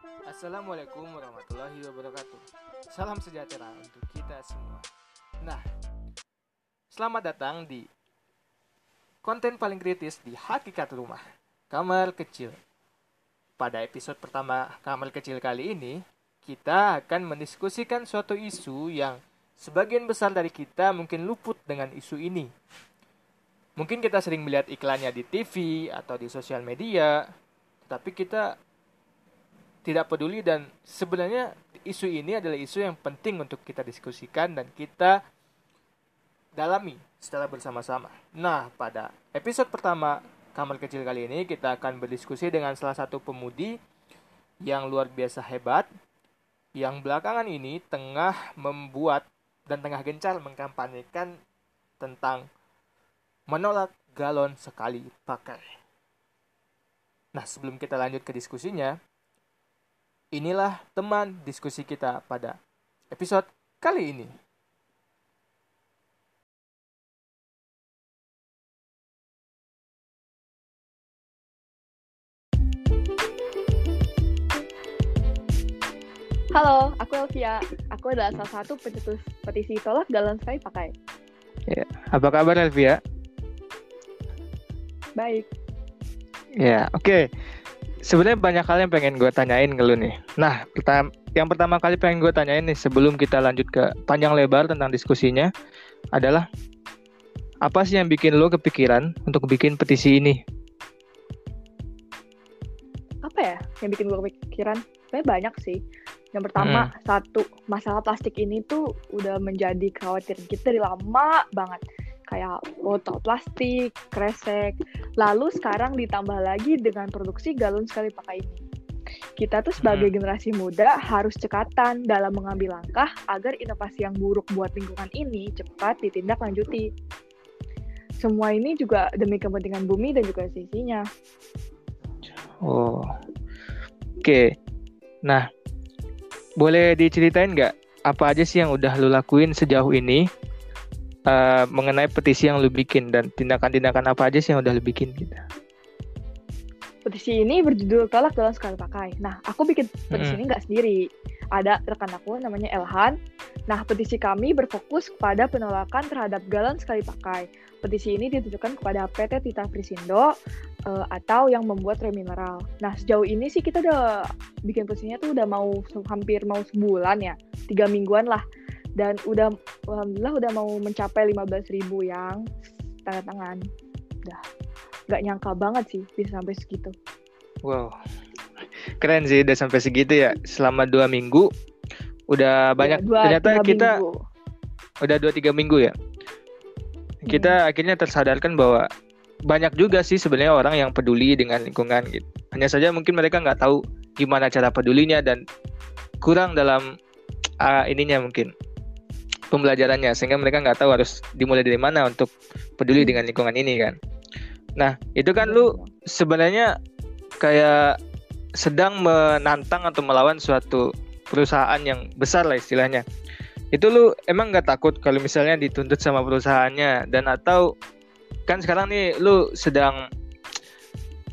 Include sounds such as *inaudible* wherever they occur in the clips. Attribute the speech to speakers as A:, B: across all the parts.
A: Assalamualaikum warahmatullahi wabarakatuh. Salam sejahtera untuk kita semua. Nah, selamat datang di konten paling kritis di Hakikat Rumah, Kamar Kecil. Pada episode pertama Kamar Kecil kali ini, kita akan mendiskusikan suatu isu yang sebagian besar dari kita mungkin luput dengan isu ini. Mungkin kita sering melihat iklannya di TV atau di sosial media, tapi kita tidak peduli dan sebenarnya isu ini adalah isu yang penting untuk kita diskusikan dan kita dalami secara bersama-sama. Nah, pada episode pertama Kamar Kecil kali ini kita akan berdiskusi dengan salah satu pemudi yang luar biasa hebat yang belakangan ini tengah membuat dan tengah gencar mengkampanyekan tentang menolak galon sekali pakai. Nah, sebelum kita lanjut ke diskusinya, Inilah teman diskusi kita pada episode kali ini.
B: Halo, aku Elvia. Aku adalah salah satu pencetus petisi tolak galon sekali pakai.
A: Ya, apa kabar Elvia?
B: Baik.
A: Ya, oke. Okay sebenarnya banyak hal yang pengen gue tanyain ke lu nih. Nah, kita yang pertama kali pengen gue tanyain nih sebelum kita lanjut ke panjang lebar tentang diskusinya adalah apa sih yang bikin lo kepikiran untuk bikin petisi ini?
B: Apa ya yang bikin gue kepikiran? Sebenarnya banyak sih. Yang pertama, hmm. satu, masalah plastik ini tuh udah menjadi kekhawatiran kita dari lama banget kayak botol plastik, kresek. Lalu sekarang ditambah lagi dengan produksi galon sekali pakai ini. Kita tuh sebagai hmm. generasi muda harus cekatan dalam mengambil langkah agar inovasi yang buruk buat lingkungan ini cepat ditindaklanjuti. Semua ini juga demi kepentingan bumi dan juga sisinya.
A: Oh, oke. Okay. Nah, boleh diceritain nggak apa aja sih yang udah lo lakuin sejauh ini uh, mengenai petisi yang lu bikin dan tindakan-tindakan apa aja sih yang udah lu bikin gitu.
B: Petisi ini berjudul tolak dalam sekali pakai. Nah, aku bikin petisi hmm. ini nggak sendiri. Ada rekan aku namanya Elhan. Nah, petisi kami berfokus kepada penolakan terhadap galon sekali pakai. Petisi ini ditujukan kepada PT Tita Prisindo uh, atau yang membuat remineral. Nah, sejauh ini sih kita udah bikin petisinya tuh udah mau hampir mau sebulan ya, tiga mingguan lah dan udah alhamdulillah udah mau mencapai 15 ribu yang tanda tangan. Udah nggak nyangka banget sih bisa sampai segitu.
A: Wow keren sih udah sampai segitu ya. Selama dua minggu udah iya, banyak. ya, dua, ternyata kita minggu. udah dua tiga minggu ya. Kita hmm. akhirnya tersadarkan bahwa banyak juga sih sebenarnya orang yang peduli dengan lingkungan gitu. Hanya saja mungkin mereka nggak tahu gimana cara pedulinya dan kurang dalam uh, ininya mungkin pembelajarannya sehingga mereka nggak tahu harus dimulai dari mana untuk peduli dengan lingkungan ini kan. Nah itu kan lu sebenarnya kayak sedang menantang atau melawan suatu perusahaan yang besar lah istilahnya. Itu lu emang nggak takut kalau misalnya dituntut sama perusahaannya dan atau kan sekarang nih lu sedang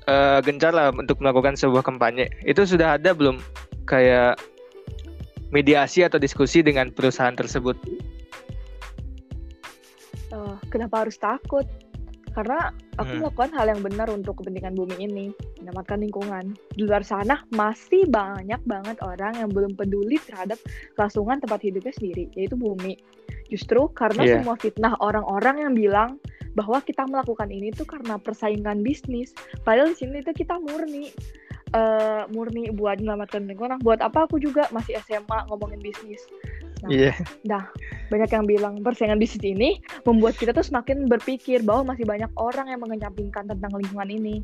A: uh, gencar lah untuk melakukan sebuah kampanye. Itu sudah ada belum kayak mediasi atau diskusi dengan perusahaan tersebut?
B: Uh, kenapa harus takut? Karena aku hmm. melakukan hal yang benar untuk kepentingan bumi ini, menyelamatkan lingkungan. Di luar sana masih banyak banget orang yang belum peduli terhadap kelangsungan tempat hidupnya sendiri, yaitu bumi. Justru karena yeah. semua fitnah orang-orang yang bilang bahwa kita melakukan ini tuh karena persaingan bisnis. Padahal di sini itu kita murni uh, murni buat menyelamatkan lingkungan. Buat apa aku juga masih SMA ngomongin bisnis. Nah, yeah. nah, banyak yang bilang persaingan bisnis ini membuat kita tuh semakin berpikir bahwa masih banyak orang yang mengenyampingkan tentang lingkungan ini.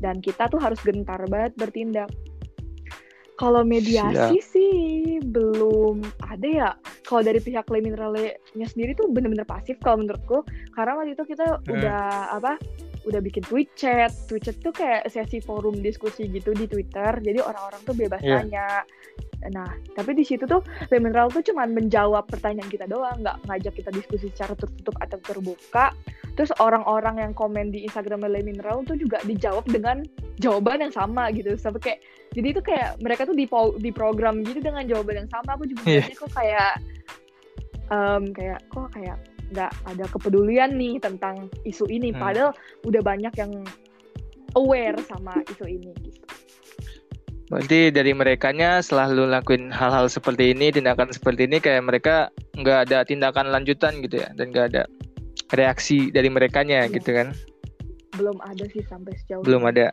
B: Dan kita tuh harus gentar banget bertindak. Kalau mediasi Siap. sih belum ada ya. Kalau dari pihak Le Minerale-nya sendiri tuh bener-bener pasif kalau menurutku. Karena waktu itu kita hmm. udah apa udah bikin tweet chat. Tweet chat tuh kayak sesi forum diskusi gitu di Twitter. Jadi orang-orang tuh bebas yeah. tanya. Nah, tapi di situ tuh Le Mineral tuh cuma menjawab pertanyaan kita doang, nggak ngajak kita diskusi secara tertutup atau terbuka. Terus orang-orang yang komen di Instagram Le Mineral tuh juga dijawab dengan jawaban yang sama gitu. Sampai kayak jadi itu kayak mereka tuh di di program gitu dengan jawaban yang sama aku juga yeah. kok kayak um, kayak kok kayak nggak ada kepedulian nih tentang isu ini hmm. padahal udah banyak yang aware sama isu ini gitu.
A: Berarti dari merekanya selalu lakuin hal-hal seperti ini, tindakan seperti ini kayak mereka nggak ada tindakan lanjutan gitu ya, dan nggak ada reaksi dari merekanya ya. gitu kan?
B: Belum ada sih sampai sejauh.
A: Belum ada.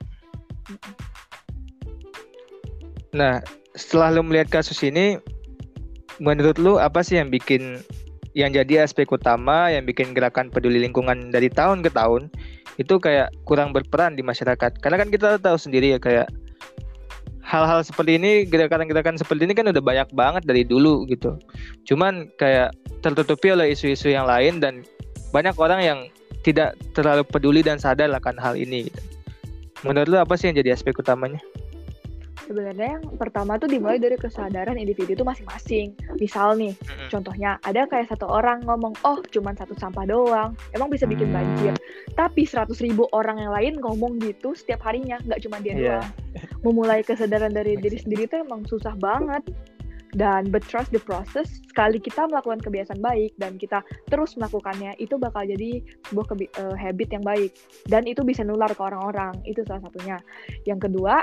A: Nah, setelah lu melihat kasus ini, menurut lu apa sih yang bikin yang jadi aspek utama yang bikin gerakan peduli lingkungan dari tahun ke tahun itu kayak kurang berperan di masyarakat karena kan kita tahu sendiri ya kayak hal-hal seperti ini gerakan-gerakan seperti ini kan udah banyak banget dari dulu gitu cuman kayak tertutupi oleh isu-isu yang lain dan banyak orang yang tidak terlalu peduli dan sadar akan hal ini gitu. menurut lu apa sih yang jadi aspek utamanya
B: sebenarnya yang pertama tuh dimulai dari kesadaran individu itu masing-masing. Misal nih, mm-hmm. contohnya ada kayak satu orang ngomong, oh cuman satu sampah doang, emang bisa bikin banjir. Tapi seratus ribu orang yang lain ngomong gitu setiap harinya, nggak cuma dia yeah. doang. Memulai kesadaran dari *laughs* diri sendiri itu emang susah banget dan but trust the process sekali kita melakukan kebiasaan baik dan kita terus melakukannya itu bakal jadi sebuah uh, habit yang baik. Dan itu bisa nular ke orang-orang itu salah satunya. Yang kedua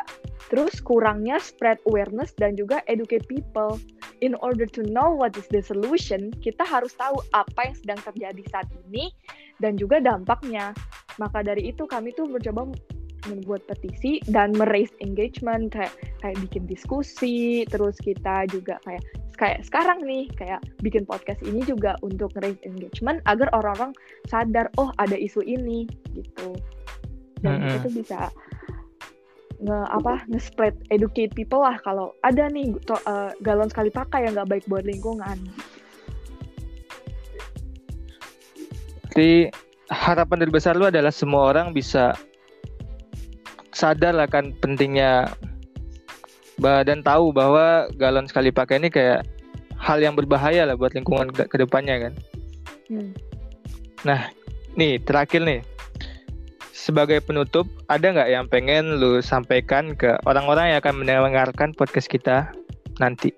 B: terus kurangnya spread awareness dan juga educate people. In order to know what is the solution kita harus tahu apa yang sedang terjadi saat ini dan juga dampaknya. Maka dari itu kami tuh mencoba membuat petisi dan meraise engagement kayak kayak bikin diskusi terus kita juga kayak kayak sekarang nih kayak bikin podcast ini juga untuk raise engagement agar orang-orang sadar oh ada isu ini gitu dan mm -hmm. itu bisa nge apa nge spread educate people lah kalau ada nih to, uh, galon sekali pakai yang nggak baik buat lingkungan.
A: Jadi harapan terbesar lu adalah semua orang bisa sadar akan pentingnya dan tahu bahwa galon sekali pakai ini kayak hal yang berbahaya lah buat lingkungan ke depannya kan. Hmm. Nah, nih terakhir nih. Sebagai penutup, ada nggak yang pengen lu sampaikan ke orang-orang yang akan mendengarkan podcast kita nanti?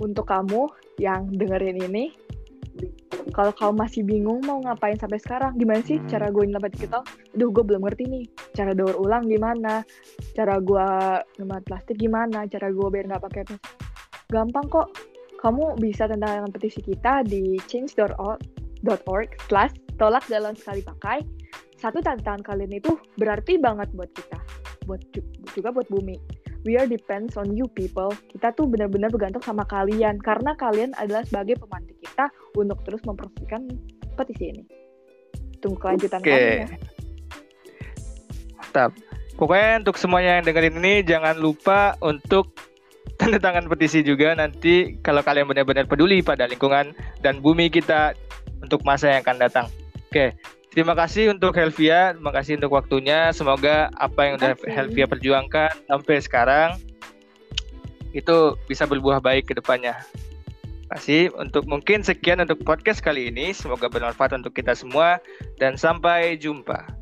B: Untuk kamu yang dengerin ini, kalau kau masih bingung mau ngapain sampai sekarang gimana sih hmm. cara gue nyelamat kita aduh gue belum ngerti nih cara daur ulang gimana? Cara gue ngemat plastik gimana? Cara gue biar nggak pakai plastik? Gampang kok. Kamu bisa tentang petisi kita di change.org slash tolak galon sekali pakai. Satu tantangan kalian itu berarti banget buat kita buat juga buat bumi. We are depends on you people. Kita tuh benar-benar bergantung sama kalian karena kalian adalah sebagai pemantik untuk terus mempromosikan petisi ini. Tunggu kelanjutan okay. kami ya.
A: Mantap. Pokoknya untuk semuanya yang dengerin ini jangan lupa untuk tanda tangan petisi juga nanti kalau kalian benar-benar peduli pada lingkungan dan bumi kita untuk masa yang akan datang. Oke, Terima kasih untuk Helvia, terima kasih untuk waktunya. Semoga apa yang udah Helvia perjuangkan sampai sekarang itu bisa berbuah baik ke depannya. Kasih untuk mungkin sekian untuk podcast kali ini. Semoga bermanfaat untuk kita semua dan sampai jumpa.